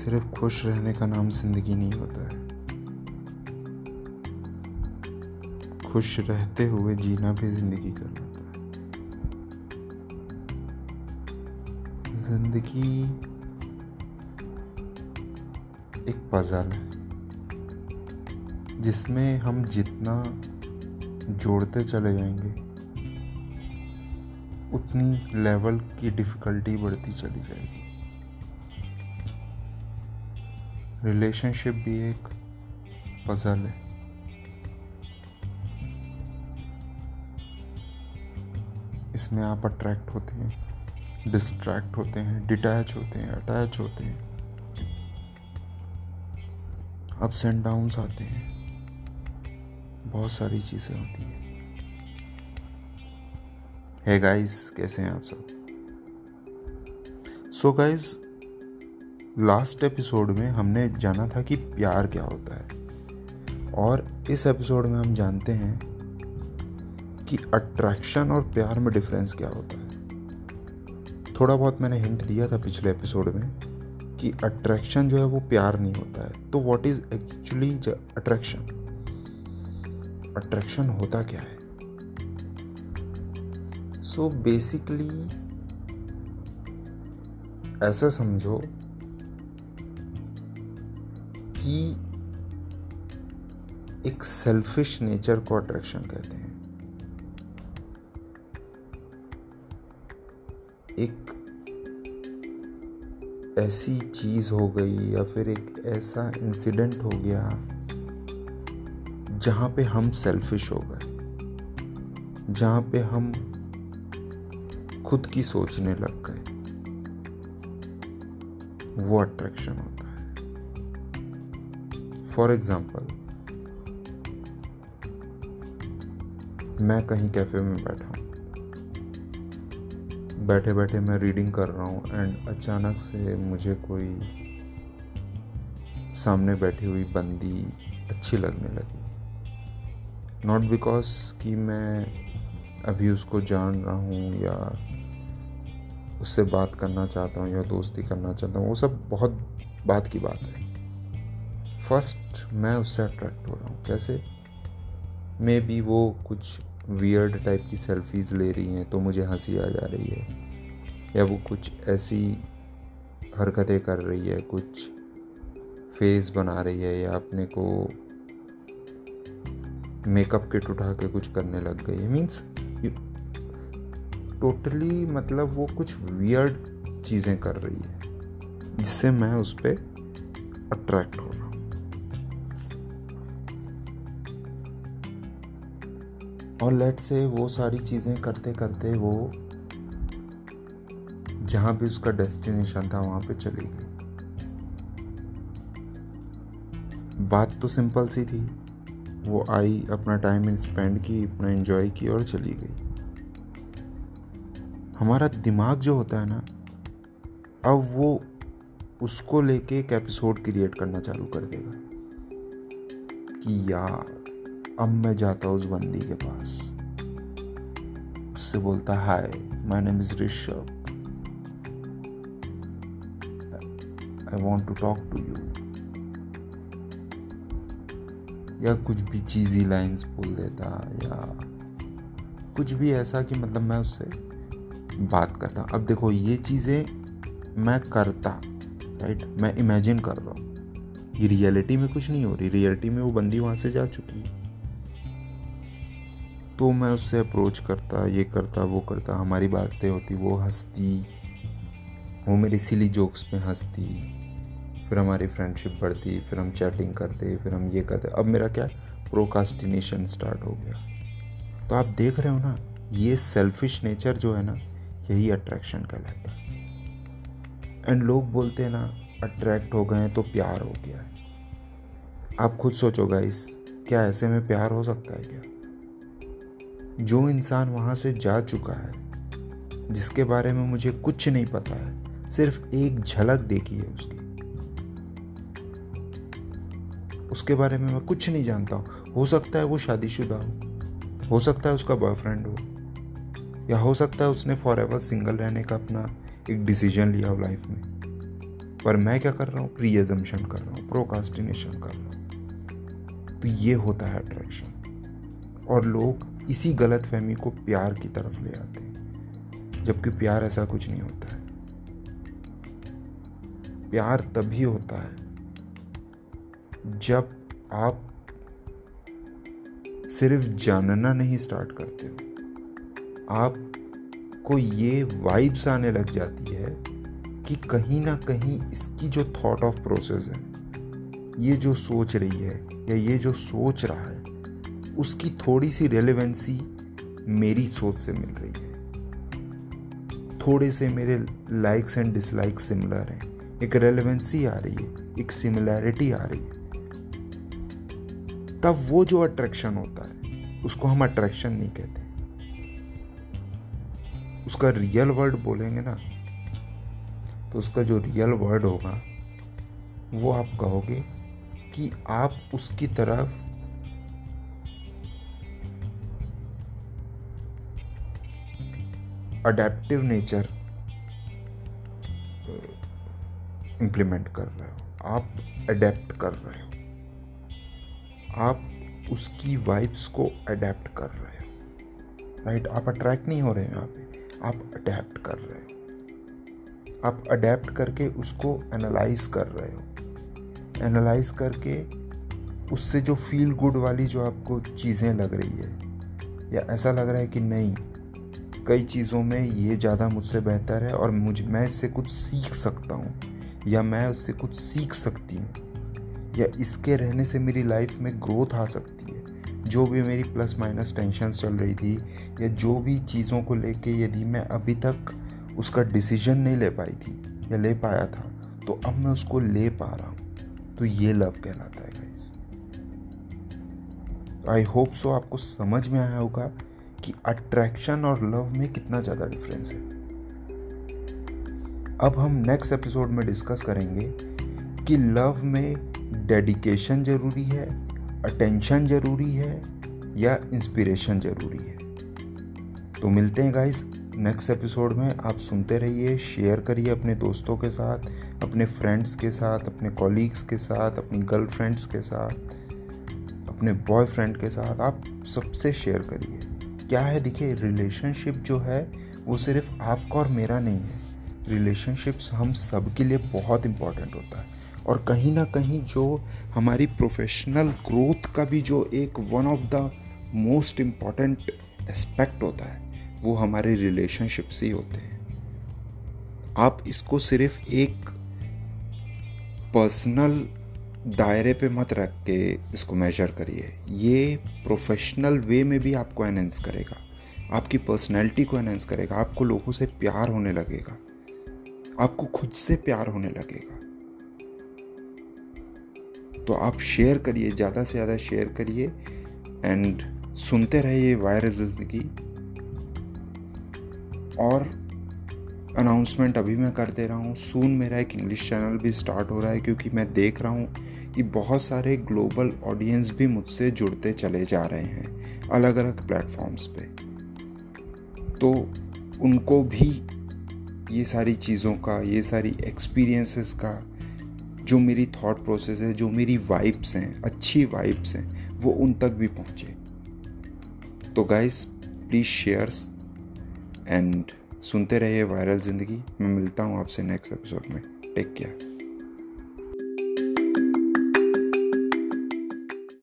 सिर्फ़ खुश रहने का नाम ज़िंदगी नहीं होता है। खुश रहते हुए जीना भी ज़िंदगी कहलाता है। ज़िंदगी एक पजल है, जिसमें हम जितना जोड़ते चले जाएँगे, उतनी लेवल की डिफ़िकल्टी बढ़ती चली जाएगी। रिलेशनशिप भी एक पजल है। इसमें आप अट्रैक्ट होते हैं डिस्ट्रैक्ट होते हैं डिटैच होते हैं अटैच होते हैं। अप्स एंड डाउन्स आते हैं। बहुत सारी चीज़ें होती हैं। है गाइस कैसे हैं आप सब? सो गाइस लास्ट एपिसोड में हमने जाना था कि प्यार क्या होता है। और इस एपिसोड में हम जानते हैं कि अट्रैक्शन और प्यार में डिफरेंस क्या होता है। थोड़ा बहुत मैंने हिंट दिया था पिछले एपिसोड में कि अट्रैक्शन जो है वो प्यार नहीं होता है। तो what is actually attraction attraction होता क्या है? सो so बेसिकली ऐसा समझो कि एक सेल्फिश नेचर को अट्रैक्शन कहते हैं। एक ऐसी चीज़ हो गई या फिर एक ऐसा इंसिडेंट हो गया जहाँ पे हम सेल्फिश हो गए, जहाँ पे हम खुद की सोचने लग गए, वो अट्रैक्शन होता फॉर एग्ज़ाम्पल मैं कहीं कैफ़े में बैठा हूँ। बैठे बैठे मैं रीडिंग कर रहा हूँ एंड अचानक से मुझे कोई सामने बैठी हुई बंदी अच्छी लगने लगी। नॉट बिकॉज़ कि मैं अभी उसको जान रहा हूँ या उससे बात करना चाहता हूँ या दोस्ती करना चाहता हूँ, वो सब बहुत बात की बात है। फ़र्स्ट मैं उससे अट्रैक्ट हो रहा हूँ। कैसे? मे बी वो कुछ वियर्ड टाइप की सेल्फीज ले रही हैं तो मुझे हँसी आ जा रही है। या वो कुछ ऐसी हरकतें कर रही है, कुछ फेस बना रही है या अपने को मेकअप किट उठा के कुछ करने लग गई है। मीन्स टोटली मतलब वो कुछ वियर्ड चीज़ें कर रही है, जिससे मैं उस पर अट्रैक्ट हो। और लेट से वो सारी चीज़ें करते करते वो जहाँ भी उसका डेस्टिनेशन था, वहाँ पे चली गई। बात तो सिंपल सी थी। वो आई, अपना टाइम स्पेंड की, अपना एंजॉय की और चली गई। हमारा दिमाग जो होता है ना, अब वो उसको लेके एक एपिसोड क्रिएट करना चालू कर देगा। कि यार अब मैं जाता उस बंदी के पास। उससे बोलता, hi my name is Rishabh I want to talk to you या कुछ भी चीज़ी लाइंस बोल देता, या कुछ भी ऐसा कि मतलब मैं उससे बात करता। अब देखो, ये चीज़ें मैं करता राइट मैं इमेजिन कर रहा हूँ। ये रियलिटी में कुछ नहीं हो रही। रियलिटी में वो बंदी वहाँ से जा चुकी है। तो मैं उससे अप्रोच करता, ये करता, वो करता, हमारी बातें होती, वो हंसती, वो मेरी सिली जोक्स में हंसती, फिर हमारी फ्रेंडशिप बढ़ती, फिर हम चैटिंग करते, फिर हम ये करते। अब मेरा क्या प्रोकास्टिनेशन स्टार्ट हो गया। तो आप देख रहे हो ना, ये सेल्फिश नेचर जो है ना, यही अट्रैक्शन कहलाता है। एंड लोग बोलते हैं ना अट्रैक्ट हो गए तो प्यार हो गया है। आप खुद सोचो गाइस क्या ऐसे में प्यार हो सकता है क्या? जो इंसान वहाँ से जा चुका है, जिसके बारे में मुझे कुछ नहीं पता है, सिर्फ़ एक झलक देखी है उसकी। उसके बारे में मैं कुछ नहीं जानता हूँ। हो सकता है वो शादीशुदा हो हो सकता है उसका बॉयफ्रेंड हो, या हो सकता है उसने फॉर एवर सिंगल रहने का अपना एक डिसीज़न लिया हो लाइफ में। पर मैं क्या कर रहा हूँ? प्री एजम्पन कर रहा हूँ प्रोकास्टिनेशन कर रहा हूँ। तो ये होता है अट्रैक्शन और लोग इसी गलत फहमी को प्यार की तरफ़ ले आते हैं, जबकि प्यार ऐसा कुछ नहीं होता है। प्यार तभी होता है जब आप सिर्फ़ जानना नहीं स्टार्ट करते हो। आपको ये वाइब्स आने लग जाती है कि कहीं ना कहीं इसकी जो थॉट ऑफ़ प्रोसेस है, ये जो सोच रही है या ये जो सोच रहा है उसकी थोड़ी सी रेलेवेंसी मेरी सोच से मिल रही है। थोड़े से मेरे लाइक्स एंड डिसलाइक्स सिमिलर हैं। एक रेलेवेंसी आ रही है, एक सिमिलैरिटी आ रही है। तब वो जो अट्रैक्शन होता है, उसको हम अट्रैक्शन नहीं कहते। उसका रियल वर्ड बोलेंगे ना तो उसका जो रियल वर्ड होगा, वो आप कहोगे कि आप उसकी तरफ़ अडेप्टिव नेचर इम्प्लीमेंट कर रहे हो। आप अडेप्ट कर रहे हो। आप उसकी वाइब्स को अडेप्ट कर रहे हो। राइट आप अट्रैक्ट नहीं हो रहे हैं यहाँ पे। आप अडेप्ट कर रहे हो। आप अडेप्ट करके उसको एनालाइज कर रहे हो। एनालाइज करके उससे जो फील गुड वाली जो आपको चीज़ें लग रही है, या ऐसा लग रहा है कि नहीं कई चीज़ों में ये ज़्यादा मुझसे बेहतर है और मुझ, मैं इससे कुछ सीख सकता हूँ, या मैं उससे कुछ सीख सकती हूँ, या इसके रहने से मेरी लाइफ में ग्रोथ आ सकती है। जो भी मेरी प्लस माइनस टेंशन चल रही थी, या जो भी चीज़ों को लेके यदि मैं अभी तक उसका डिसीज़न नहीं ले पाई थी, या ले पाया था तो अब मैं उसको ले पा रहा हूँ। तो ये लव कहलाता है आई होप सो आपको समझ में आया होगा कि अट्रैक्शन और लव में कितना ज़्यादा डिफरेंस है। अब हम नेक्स्ट एपिसोड में डिस्कस करेंगे कि लव में डेडिकेशन ज़रूरी है अटेंशन ज़रूरी है या इंस्पिरेशन ज़रूरी है। तो मिलते हैं गाइस नेक्स्ट एपिसोड में आप सुनते रहिए शेयर करिए अपने दोस्तों के साथ, अपने फ्रेंड्स के साथ, अपने कॉलीग्स के साथ, अपनी गर्लफ्रेंड्स के साथ, अपने बॉयफ्रेंड के साथ, आप सबसे शेयर करिए। क्या है? देखिए रिलेशनशिप जो है, वो सिर्फ़ आपका और मेरा नहीं है। रिलेशनशिप्स हम सब के लिए बहुत इंपॉर्टेंट होता है। और कहीं ना कहीं जो हमारी प्रोफेशनल ग्रोथ का भी जो एक one of the most important aspect होता है, वो हमारे रिलेशनशिप्स ही होते हैं। आप इसको सिर्फ़ एक पर्सनल दायरे पे मत रख के इसको मेजर करिए। ये प्रोफेशनल वे में भी आपको एनहेंस करेगा। आपकी पर्सनैलिटी को एनहेंस करेगा। आपको लोगों से प्यार होने लगेगा। आपको खुद से प्यार होने लगेगा। तो आप शेयर करिए, ज़्यादा से ज़्यादा शेयर करिए एंड सुनते रहिए वायरस ज़िंदगी। और अनाउंसमेंट अभी मैं कर दे रहा हूँ। सून मेरा एक इंग्लिश चैनल भी स्टार्ट हो रहा है क्योंकि मैं देख रहा हूँ कि बहुत सारे ग्लोबल ऑडियंस भी मुझसे जुड़ते चले जा रहे हैं अलग अलग प्लेटफॉर्म्स पे। तो उनको भी ये सारी चीज़ों का, ये सारी एक्सपीरियंसेस का, जो मेरी थॉट प्रोसेस है, जो मेरी वाइब्स हैं, अच्छी वाइब्स हैं, वो उन तक भी पहुँचे। तो गाइस प्लीज़ शेयर्स एंड सुनते रहिए वायरल ज़िंदगी। मैं मिलता हूँ आपसे नेक्स्ट एपिसोड में। Take care